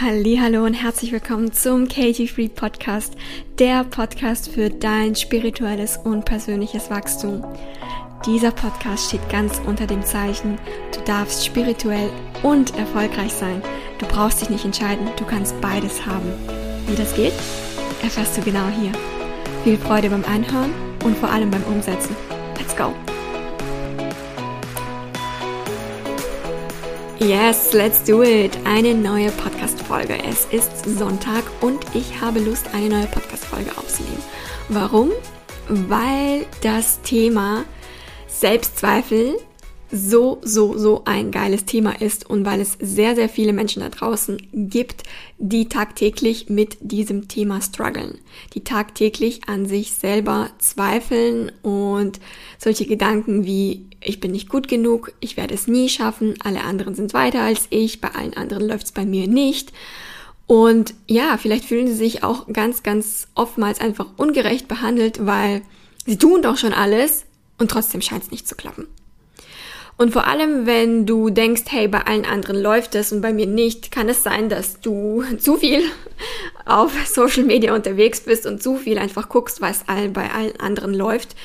Hallo und herzlich willkommen zum Katie Free Podcast, der Podcast für dein spirituelles und persönliches Wachstum. Dieser Podcast steht ganz unter dem Zeichen, du darfst spirituell und erfolgreich sein. Du brauchst dich nicht entscheiden, du kannst beides haben. Wie das geht, erfährst du genau hier. Viel Freude beim Einhören und vor allem beim Umsetzen. Let's go! Yes, let's do it. Eine neue Podcast-Folge. Es ist Sonntag und ich habe Lust, eine neue Podcast-Folge aufzunehmen. Warum? Weil das Thema Selbstzweifel so, so, so ein geiles Thema ist und weil es sehr, sehr viele Menschen da draußen gibt, die tagtäglich mit diesem Thema strugglen, die tagtäglich an sich selber zweifeln und solche Gedanken wie ich bin nicht gut genug, ich werde es nie schaffen, alle anderen sind weiter als ich, bei allen anderen läuft es bei mir nicht. Und ja, vielleicht fühlen sie sich auch ganz, ganz oftmals einfach ungerecht behandelt, weil sie tun doch schon alles und trotzdem scheint es nicht zu klappen. Und vor allem, wenn du denkst, hey, bei allen anderen läuft es und bei mir nicht, kann es sein, dass du zu viel auf Social Media unterwegs bist und zu viel einfach guckst, was bei allen anderen läuft.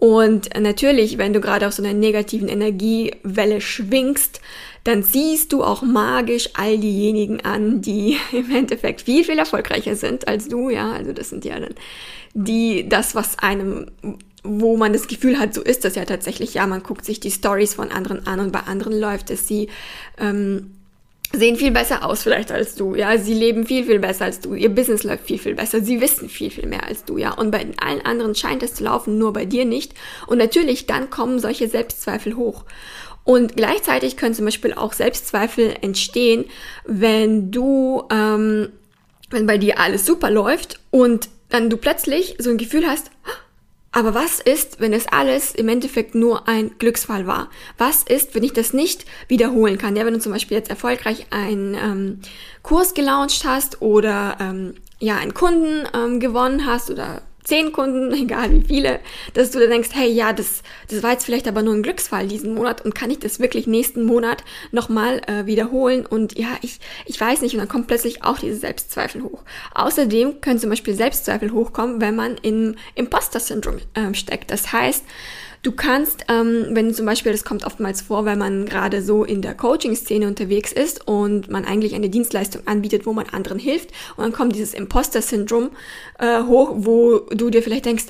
Und natürlich, wenn du gerade auf so einer negativen Energiewelle schwingst, dann siehst du auch magisch all diejenigen an, die im Endeffekt viel, viel erfolgreicher sind als du, ja. Also das sind ja dann die, das, was einem wo man das Gefühl hat, so ist das ja tatsächlich. Ja, man guckt sich die Stories von anderen an und bei anderen läuft es. Sie ähm, sehen viel besser aus vielleicht als du. Ja, sie leben viel, viel besser als du. Ihr Business läuft viel, viel besser. Sie wissen viel, viel mehr als du. Ja, und bei allen anderen scheint es zu laufen, nur bei dir nicht. Und natürlich, dann kommen solche Selbstzweifel hoch. Und gleichzeitig können zum Beispiel auch Selbstzweifel entstehen, wenn du, ähm, wenn bei dir alles super läuft und dann du plötzlich so ein Gefühl hast, aber was ist, wenn es alles im Endeffekt nur ein Glücksfall war? Was ist, wenn ich das nicht wiederholen kann? Ja, wenn du zum Beispiel jetzt erfolgreich einen ähm, Kurs gelauncht hast oder ähm, ja einen Kunden ähm, gewonnen hast oder zehn Kunden, egal wie viele, dass du dann denkst, hey, ja, das, das war jetzt vielleicht aber nur ein Glücksfall diesen Monat und kann ich das wirklich nächsten Monat nochmal äh, wiederholen? Und ja, ich, ich weiß nicht, und dann kommt plötzlich auch diese Selbstzweifel hoch. Außerdem können zum Beispiel Selbstzweifel hochkommen, wenn man im Imposter-Syndrom äh, steckt. Das heißt, Du kannst, ähm, wenn zum Beispiel, das kommt oftmals vor, wenn man gerade so in der Coaching-Szene unterwegs ist und man eigentlich eine Dienstleistung anbietet, wo man anderen hilft und dann kommt dieses Imposter-Syndrom äh, hoch, wo du dir vielleicht denkst,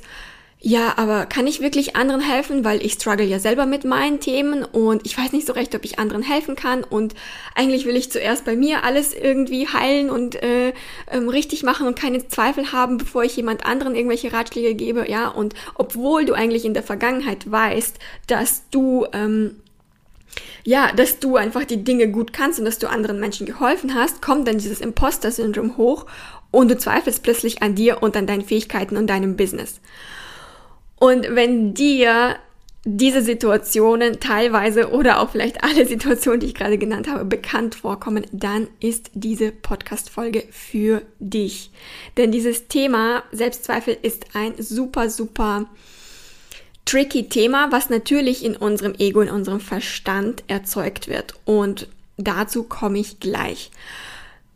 ja, aber kann ich wirklich anderen helfen, weil ich struggle ja selber mit meinen Themen und ich weiß nicht so recht, ob ich anderen helfen kann. Und eigentlich will ich zuerst bei mir alles irgendwie heilen und äh, ähm, richtig machen und keine Zweifel haben, bevor ich jemand anderen irgendwelche Ratschläge gebe, ja, und obwohl du eigentlich in der Vergangenheit weißt, dass du ähm, ja, dass du einfach die Dinge gut kannst und dass du anderen Menschen geholfen hast, kommt dann dieses Imposter-Syndrom hoch und du zweifelst plötzlich an dir und an deinen Fähigkeiten und deinem Business. Und wenn dir diese Situationen teilweise oder auch vielleicht alle Situationen, die ich gerade genannt habe, bekannt vorkommen, dann ist diese Podcast-Folge für dich. Denn dieses Thema Selbstzweifel ist ein super, super tricky Thema, was natürlich in unserem Ego, in unserem Verstand erzeugt wird. Und dazu komme ich gleich.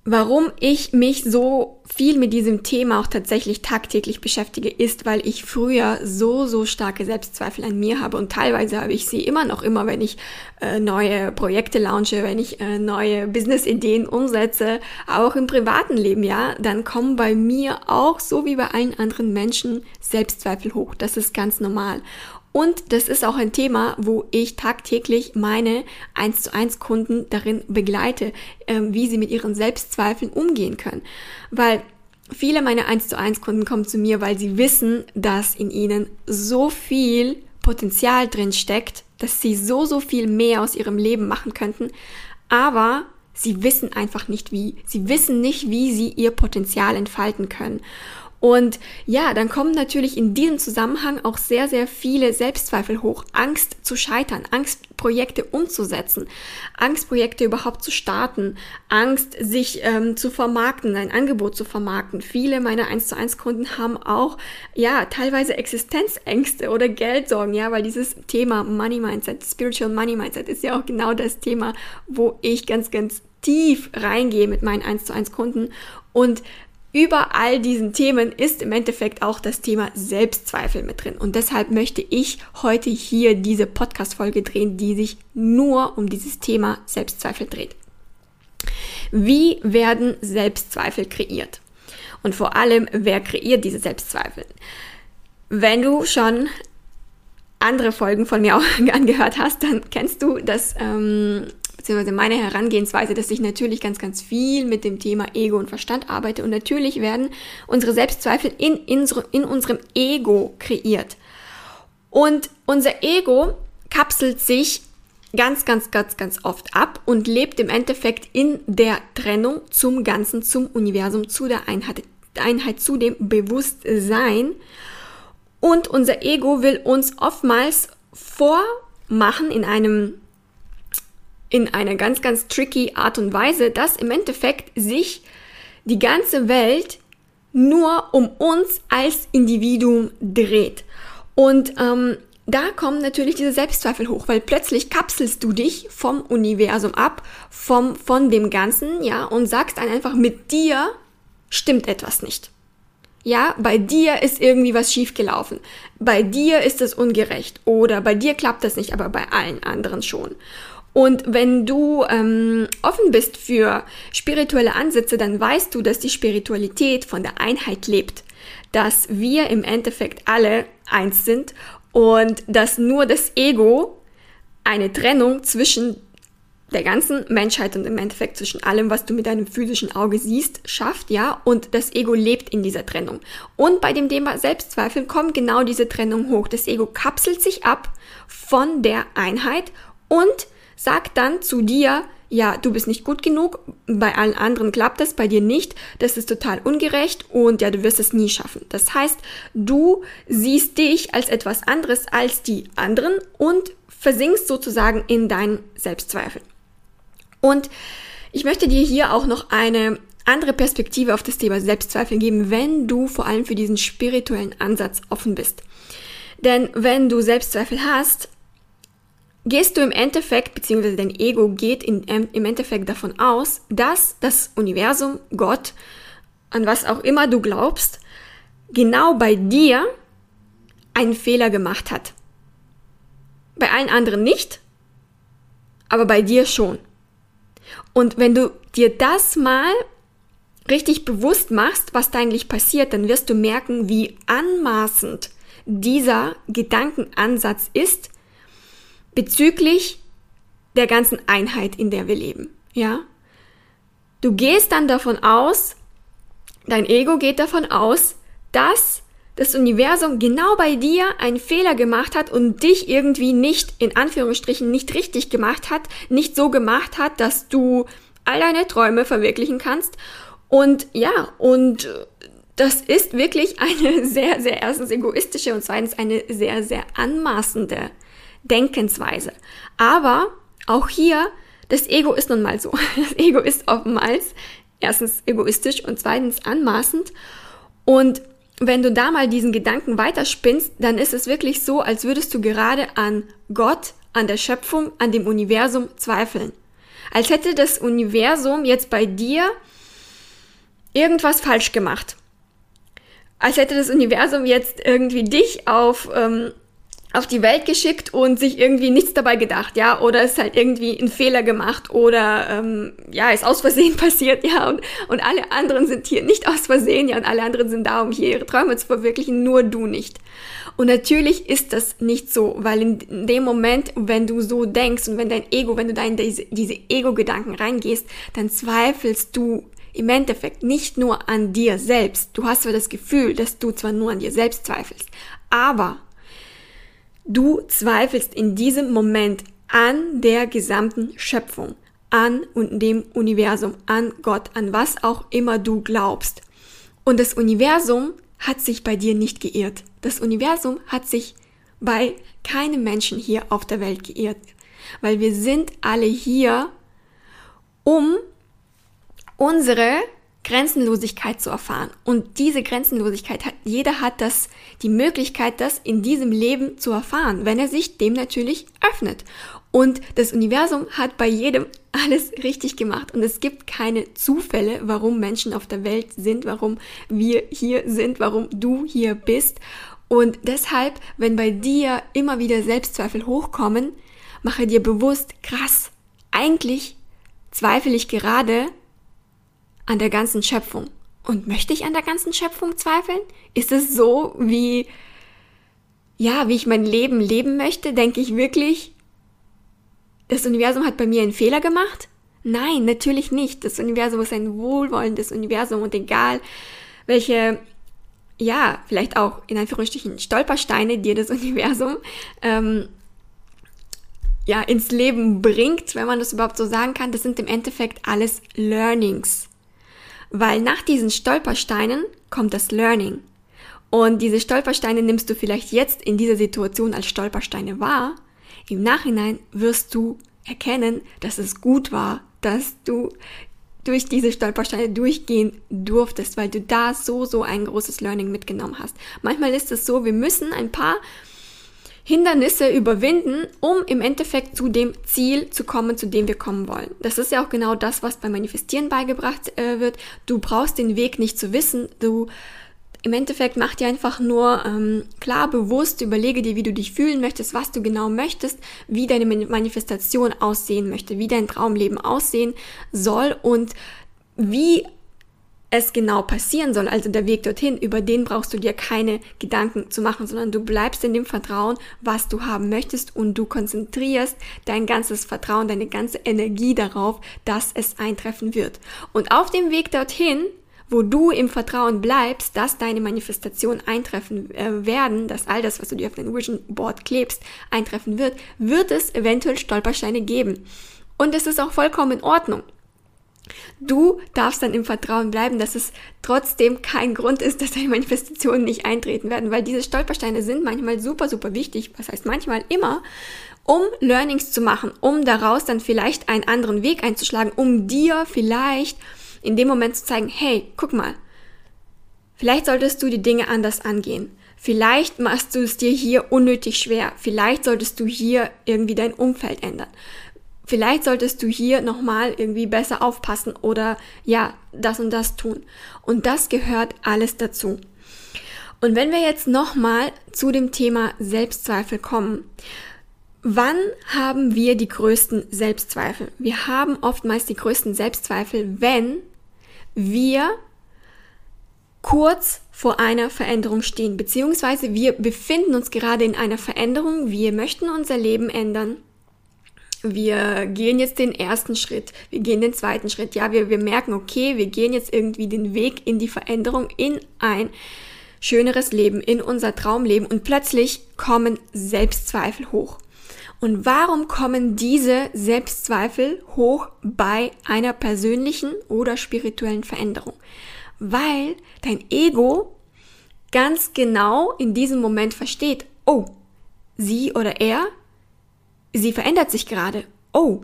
Warum ich mich so viel mit diesem Thema auch tatsächlich tagtäglich beschäftige, ist, weil ich früher so, so starke Selbstzweifel an mir habe und teilweise habe ich sie immer noch, immer wenn ich äh, neue Projekte launche, wenn ich äh, neue Business-Ideen umsetze, auch im privaten Leben, ja, dann kommen bei mir auch, so wie bei allen anderen Menschen, Selbstzweifel hoch. Das ist ganz normal. Und das ist auch ein Thema, wo ich tagtäglich meine 1 zu 1 Kunden darin begleite, äh, wie sie mit ihren Selbstzweifeln umgehen können. Weil viele meiner 1 zu 1 Kunden kommen zu mir, weil sie wissen, dass in ihnen so viel Potenzial drin steckt, dass sie so, so viel mehr aus ihrem Leben machen könnten. Aber sie wissen einfach nicht wie. Sie wissen nicht, wie sie ihr Potenzial entfalten können. Und ja, dann kommen natürlich in diesem Zusammenhang auch sehr, sehr viele Selbstzweifel hoch. Angst zu scheitern, Angst, Projekte umzusetzen, Angst, Projekte überhaupt zu starten, Angst, sich ähm, zu vermarkten, ein Angebot zu vermarkten. Viele meiner 1 zu 1 Kunden haben auch, ja, teilweise Existenzängste oder Geldsorgen, ja, weil dieses Thema Money Mindset, Spiritual Money Mindset ist ja auch genau das Thema, wo ich ganz, ganz tief reingehe mit meinen 1 zu 1 Kunden und über all diesen Themen ist im Endeffekt auch das Thema Selbstzweifel mit drin. Und deshalb möchte ich heute hier diese Podcast-Folge drehen, die sich nur um dieses Thema Selbstzweifel dreht. Wie werden Selbstzweifel kreiert? Und vor allem, wer kreiert diese Selbstzweifel? Wenn du schon andere Folgen von mir auch angehört hast, dann kennst du das ähm, beziehungsweise meine Herangehensweise, dass ich natürlich ganz, ganz viel mit dem Thema Ego und Verstand arbeite und natürlich werden unsere Selbstzweifel in, in, in unserem Ego kreiert. Und unser Ego kapselt sich ganz, ganz, ganz, ganz oft ab und lebt im Endeffekt in der Trennung zum Ganzen, zum Universum, zu der Einheit, Einheit zu dem Bewusstsein. Und unser Ego will uns oftmals vormachen in einem in einer ganz, ganz tricky Art und Weise, dass im Endeffekt sich die ganze Welt nur um uns als Individuum dreht. Und ähm, da kommen natürlich diese Selbstzweifel hoch, weil plötzlich kapselst du dich vom Universum ab, vom, von dem Ganzen, ja, und sagst dann einfach, mit dir stimmt etwas nicht. Ja, bei dir ist irgendwie was schiefgelaufen. Bei dir ist es ungerecht. Oder bei dir klappt das nicht, aber bei allen anderen schon. Und wenn du ähm, offen bist für spirituelle Ansätze, dann weißt du, dass die Spiritualität von der Einheit lebt, dass wir im Endeffekt alle eins sind und dass nur das Ego eine Trennung zwischen der ganzen Menschheit und im Endeffekt zwischen allem, was du mit deinem physischen Auge siehst, schafft, ja, und das Ego lebt in dieser Trennung. Und bei dem Thema Selbstzweifel kommt genau diese Trennung hoch. Das Ego kapselt sich ab von der Einheit und sagt dann zu dir, ja, du bist nicht gut genug, bei allen anderen klappt das, bei dir nicht, das ist total ungerecht und ja, du wirst es nie schaffen. Das heißt, du siehst dich als etwas anderes als die anderen und versinkst sozusagen in deinen Selbstzweifel. Und ich möchte dir hier auch noch eine andere Perspektive auf das Thema Selbstzweifel geben, wenn du vor allem für diesen spirituellen Ansatz offen bist. Denn wenn du Selbstzweifel hast, gehst du im Endeffekt, beziehungsweise dein Ego geht in, ähm, im Endeffekt davon aus, dass das Universum, Gott, an was auch immer du glaubst, genau bei dir einen Fehler gemacht hat. Bei allen anderen nicht, aber bei dir schon. Und wenn du dir das mal richtig bewusst machst, was da eigentlich passiert, dann wirst du merken, wie anmaßend dieser Gedankenansatz ist, bezüglich der ganzen Einheit, in der wir leben. Ja? Du gehst dann davon aus, dein Ego geht davon aus, dass das Universum genau bei dir einen Fehler gemacht hat und dich irgendwie nicht, in Anführungsstrichen, nicht richtig gemacht hat, nicht so gemacht hat, dass du all deine Träume verwirklichen kannst. Und ja, und das ist wirklich eine sehr, sehr erstens egoistische und zweitens eine sehr, sehr anmaßende Denkensweise. Aber auch hier, das Ego ist nun mal so. Das Ego ist oftmals erstens egoistisch und zweitens anmaßend. Und wenn du da mal diesen Gedanken weiterspinnst, dann ist es wirklich so, als würdest du gerade an Gott, an der Schöpfung, an dem Universum zweifeln. Als hätte das Universum jetzt bei dir irgendwas falsch gemacht. Als hätte das Universum jetzt irgendwie dich auf ähm, auf die Welt geschickt und sich irgendwie nichts dabei gedacht, ja, oder ist halt irgendwie ein Fehler gemacht oder ähm, ja, ist aus Versehen passiert, ja, und, und alle anderen sind hier nicht aus Versehen, ja, und alle anderen sind da, um hier ihre Träume zu verwirklichen, nur du nicht. Und natürlich ist das nicht so, weil in dem Moment, wenn du so denkst und wenn dein Ego, wenn du da in diese, diese Ego-Gedanken reingehst, dann zweifelst du im Endeffekt nicht nur an dir selbst. Du hast zwar das Gefühl, dass du zwar nur an dir selbst zweifelst, aber Du zweifelst in diesem Moment an der gesamten Schöpfung, an und dem Universum, an Gott, an was auch immer du glaubst. Und das Universum hat sich bei dir nicht geirrt. Das Universum hat sich bei keinem Menschen hier auf der Welt geirrt. Weil wir sind alle hier, um unsere Grenzenlosigkeit zu erfahren. Und diese Grenzenlosigkeit hat, jeder hat das, die Möglichkeit, das in diesem Leben zu erfahren, wenn er sich dem natürlich öffnet. Und das Universum hat bei jedem alles richtig gemacht. Und es gibt keine Zufälle, warum Menschen auf der Welt sind, warum wir hier sind, warum du hier bist. Und deshalb, wenn bei dir immer wieder Selbstzweifel hochkommen, mache dir bewusst, krass, eigentlich zweifle ich gerade an der ganzen Schöpfung. Und möchte ich an der ganzen Schöpfung zweifeln? Ist es so, wie, ja, wie ich mein Leben leben möchte? Denke ich wirklich, das Universum hat bei mir einen Fehler gemacht? Nein, natürlich nicht. Das Universum ist ein wohlwollendes Universum und egal, welche, ja, vielleicht auch in Anführungsstrichen Stolpersteine dir das Universum ähm, ja, ins Leben bringt, wenn man das überhaupt so sagen kann, das sind im Endeffekt alles Learnings. Weil nach diesen Stolpersteinen kommt das Learning. Und diese Stolpersteine nimmst du vielleicht jetzt in dieser Situation als Stolpersteine wahr. Im Nachhinein wirst du erkennen, dass es gut war, dass du durch diese Stolpersteine durchgehen durftest, weil du da so, so ein großes Learning mitgenommen hast. Manchmal ist es so, wir müssen ein paar Hindernisse überwinden, um im Endeffekt zu dem Ziel zu kommen, zu dem wir kommen wollen. Das ist ja auch genau das, was beim Manifestieren beigebracht äh, wird. Du brauchst den Weg nicht zu wissen. Du im Endeffekt mach dir einfach nur ähm, klar, bewusst, überlege dir, wie du dich fühlen möchtest, was du genau möchtest, wie deine Manifestation aussehen möchte, wie dein Traumleben aussehen soll und wie es genau passieren soll, also der Weg dorthin, über den brauchst du dir keine Gedanken zu machen, sondern du bleibst in dem Vertrauen, was du haben möchtest und du konzentrierst dein ganzes Vertrauen, deine ganze Energie darauf, dass es eintreffen wird. Und auf dem Weg dorthin, wo du im Vertrauen bleibst, dass deine Manifestation eintreffen äh, werden, dass all das, was du dir auf dein Vision Board klebst, eintreffen wird, wird es eventuell Stolpersteine geben. Und es ist auch vollkommen in Ordnung. Du darfst dann im Vertrauen bleiben, dass es trotzdem kein Grund ist, dass deine Manifestationen nicht eintreten werden, weil diese Stolpersteine sind manchmal super, super wichtig, was heißt manchmal immer, um Learnings zu machen, um daraus dann vielleicht einen anderen Weg einzuschlagen, um dir vielleicht in dem Moment zu zeigen, hey, guck mal, vielleicht solltest du die Dinge anders angehen. Vielleicht machst du es dir hier unnötig schwer. Vielleicht solltest du hier irgendwie dein Umfeld ändern vielleicht solltest du hier nochmal irgendwie besser aufpassen oder ja, das und das tun. Und das gehört alles dazu. Und wenn wir jetzt nochmal zu dem Thema Selbstzweifel kommen, wann haben wir die größten Selbstzweifel? Wir haben oftmals die größten Selbstzweifel, wenn wir kurz vor einer Veränderung stehen, beziehungsweise wir befinden uns gerade in einer Veränderung, wir möchten unser Leben ändern wir gehen jetzt den ersten Schritt, wir gehen den zweiten Schritt. Ja, wir, wir merken, okay, wir gehen jetzt irgendwie den Weg in die Veränderung, in ein schöneres Leben, in unser Traumleben und plötzlich kommen Selbstzweifel hoch. Und warum kommen diese Selbstzweifel hoch bei einer persönlichen oder spirituellen Veränderung? Weil dein Ego ganz genau in diesem Moment versteht, oh, sie oder er sie verändert sich gerade. Oh.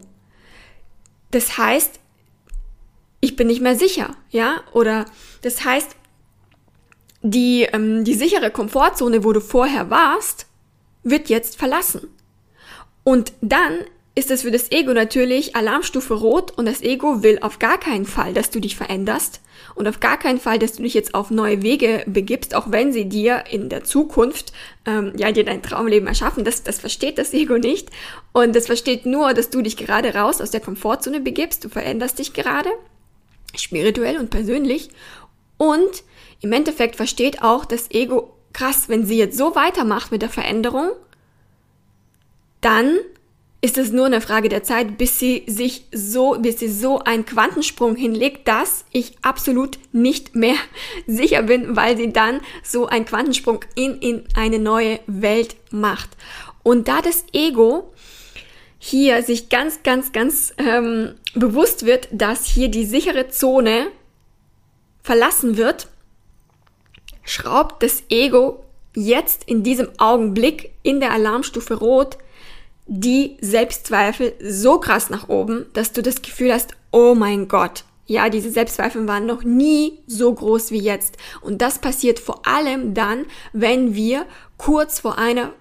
Das heißt, ich bin nicht mehr sicher, ja? Oder das heißt, die, ähm, die sichere Komfortzone, wo du vorher warst, wird jetzt verlassen. Und dann ist es für das Ego natürlich Alarmstufe rot und das Ego will auf gar keinen Fall, dass du dich veränderst und auf gar keinen Fall, dass du dich jetzt auf neue Wege begibst, auch wenn sie dir in der Zukunft ähm, ja dir dein Traumleben erschaffen. Das, das versteht das Ego nicht und das versteht nur, dass du dich gerade raus aus der Komfortzone begibst. Du veränderst dich gerade spirituell und persönlich und im Endeffekt versteht auch das Ego krass, wenn sie jetzt so weitermacht mit der Veränderung, dann ist es nur eine Frage der Zeit, bis sie sich so, bis sie so einen Quantensprung hinlegt, dass ich absolut nicht mehr sicher bin, weil sie dann so einen Quantensprung in, in eine neue Welt macht. Und da das Ego hier sich ganz, ganz, ganz ähm, bewusst wird, dass hier die sichere Zone verlassen wird, schraubt das Ego jetzt in diesem Augenblick in der Alarmstufe Rot die Selbstzweifel so krass nach oben, dass du das Gefühl hast, oh mein Gott, ja, diese Selbstzweifel waren noch nie so groß wie jetzt. Und das passiert vor allem dann, wenn wir kurz vor einer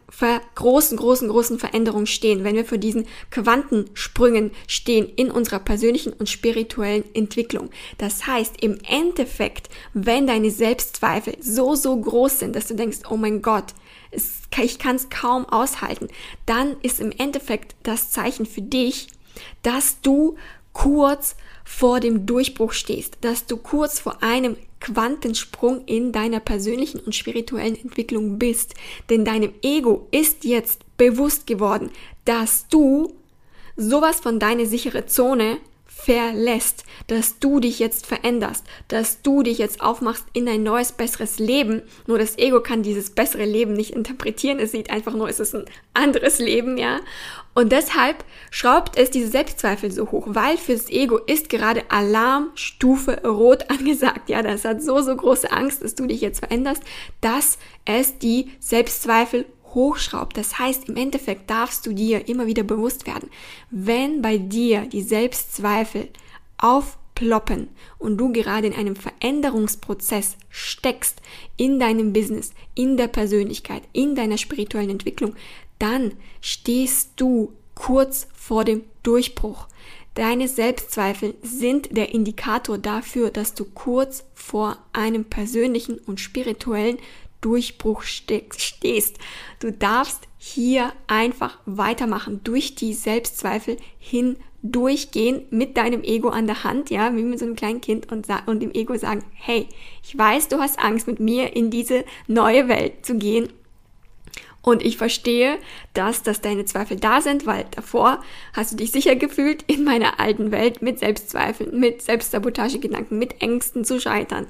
großen, großen, großen Veränderung stehen, wenn wir vor diesen Quantensprüngen stehen in unserer persönlichen und spirituellen Entwicklung. Das heißt, im Endeffekt, wenn deine Selbstzweifel so, so groß sind, dass du denkst, oh mein Gott, es, ich kann es kaum aushalten, dann ist im Endeffekt das Zeichen für dich, dass du kurz vor dem Durchbruch stehst, dass du kurz vor einem Quantensprung in deiner persönlichen und spirituellen Entwicklung bist. Denn deinem Ego ist jetzt bewusst geworden, dass du sowas von deine sichere Zone verlässt, dass du dich jetzt veränderst, dass du dich jetzt aufmachst in ein neues, besseres Leben. Nur das Ego kann dieses bessere Leben nicht interpretieren. Es sieht einfach nur, es ist ein anderes Leben, ja. Und deshalb schraubt es diese Selbstzweifel so hoch, weil fürs Ego ist gerade Alarmstufe rot angesagt. Ja, das hat so, so große Angst, dass du dich jetzt veränderst, dass es die Selbstzweifel hochschraubt. Das heißt, im Endeffekt darfst du dir immer wieder bewusst werden, wenn bei dir die Selbstzweifel aufploppen und du gerade in einem Veränderungsprozess steckst in deinem Business, in der Persönlichkeit, in deiner spirituellen Entwicklung, dann stehst du kurz vor dem Durchbruch. Deine Selbstzweifel sind der Indikator dafür, dass du kurz vor einem persönlichen und spirituellen Durchbruch stehst. Du darfst hier einfach weitermachen, durch die Selbstzweifel hindurchgehen mit deinem Ego an der Hand, ja, wie mit so einem kleinen Kind und, und dem Ego sagen, hey, ich weiß, du hast Angst, mit mir in diese neue Welt zu gehen. Und ich verstehe, dass, dass deine Zweifel da sind, weil davor hast du dich sicher gefühlt in meiner alten Welt mit Selbstzweifeln, mit Selbstsabotagegedanken, mit Ängsten zu scheitern.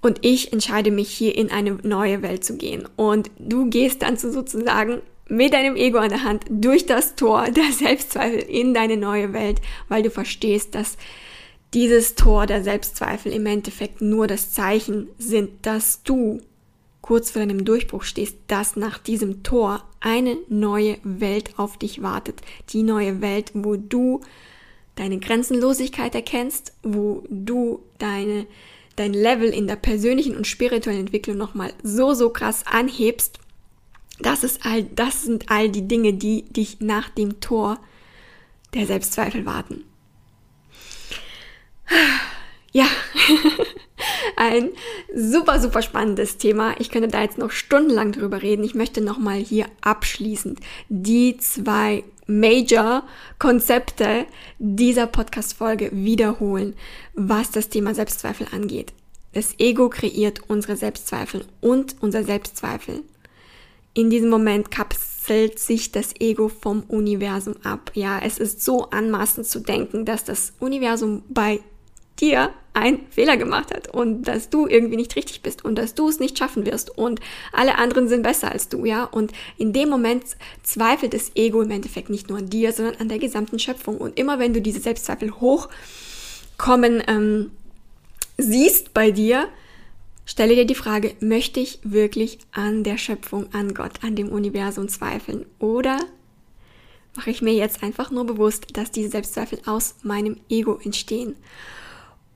Und ich entscheide mich hier in eine neue Welt zu gehen. Und du gehst dann so sozusagen mit deinem Ego an der Hand durch das Tor der Selbstzweifel in deine neue Welt, weil du verstehst, dass dieses Tor der Selbstzweifel im Endeffekt nur das Zeichen sind, dass du kurz vor deinem Durchbruch stehst, dass nach diesem Tor eine neue Welt auf dich wartet. Die neue Welt, wo du deine Grenzenlosigkeit erkennst, wo du deine dein Level in der persönlichen und spirituellen Entwicklung nochmal so, so krass anhebst, das ist all, das sind all die Dinge, die dich nach dem Tor der Selbstzweifel warten. Ja, ein super, super spannendes Thema. Ich könnte da jetzt noch stundenlang drüber reden. Ich möchte nochmal hier abschließend die zwei Major-Konzepte dieser Podcast-Folge wiederholen, was das Thema Selbstzweifel angeht. Das Ego kreiert unsere Selbstzweifel und unser Selbstzweifel. In diesem Moment kapselt sich das Ego vom Universum ab. Ja, es ist so anmaßend zu denken, dass das Universum bei dir einen Fehler gemacht hat und dass du irgendwie nicht richtig bist und dass du es nicht schaffen wirst und alle anderen sind besser als du, ja. Und in dem Moment zweifelt das Ego im Endeffekt nicht nur an dir, sondern an der gesamten Schöpfung. Und immer wenn du diese Selbstzweifel hochkommen ähm, siehst bei dir, stelle dir die Frage, möchte ich wirklich an der Schöpfung, an Gott, an dem Universum zweifeln? Oder mache ich mir jetzt einfach nur bewusst, dass diese Selbstzweifel aus meinem Ego entstehen?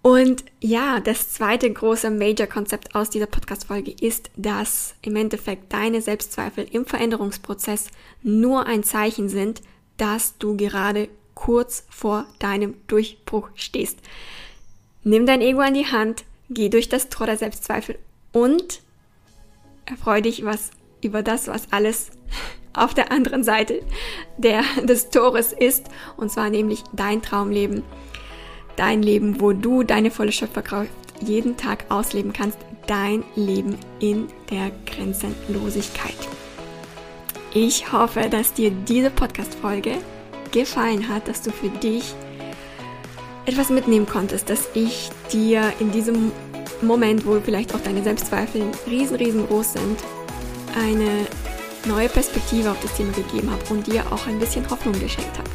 Und ja, das zweite große Major-Konzept aus dieser Podcast-Folge ist, dass im Endeffekt deine Selbstzweifel im Veränderungsprozess nur ein Zeichen sind, dass du gerade kurz vor deinem Durchbruch stehst. Nimm dein Ego an die Hand, geh durch das Tor der Selbstzweifel und erfreue dich was über das, was alles auf der anderen Seite der, des Tores ist, und zwar nämlich dein Traumleben dein Leben, wo du deine volle Schöpferkraft jeden Tag ausleben kannst, dein Leben in der Grenzenlosigkeit. Ich hoffe, dass dir diese Podcast-Folge gefallen hat, dass du für dich etwas mitnehmen konntest, dass ich dir in diesem Moment, wo vielleicht auch deine Selbstzweifel riesen, riesengroß sind, eine neue Perspektive auf das Thema gegeben habe und dir auch ein bisschen Hoffnung geschenkt habe.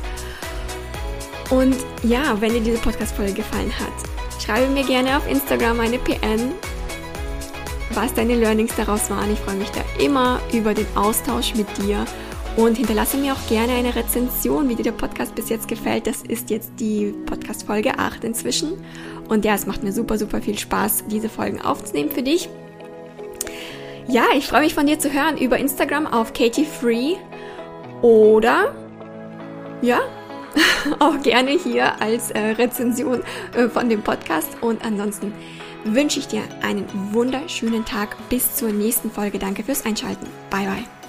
Und ja, wenn dir diese Podcast-Folge gefallen hat, schreibe mir gerne auf Instagram eine PN was deine Learnings daraus waren. Ich freue mich da immer über den Austausch mit dir und hinterlasse mir auch gerne eine Rezension, wie dir der Podcast bis jetzt gefällt. Das ist jetzt die Podcast-Folge 8 inzwischen. Und ja, es macht mir super, super viel Spaß, diese Folgen aufzunehmen für dich. Ja, ich freue mich von dir zu hören über Instagram auf Katie Free oder ja, auch gerne hier als äh, Rezension äh, von dem Podcast. Und ansonsten wünsche ich dir einen wunderschönen Tag bis zur nächsten Folge. Danke fürs Einschalten. Bye bye.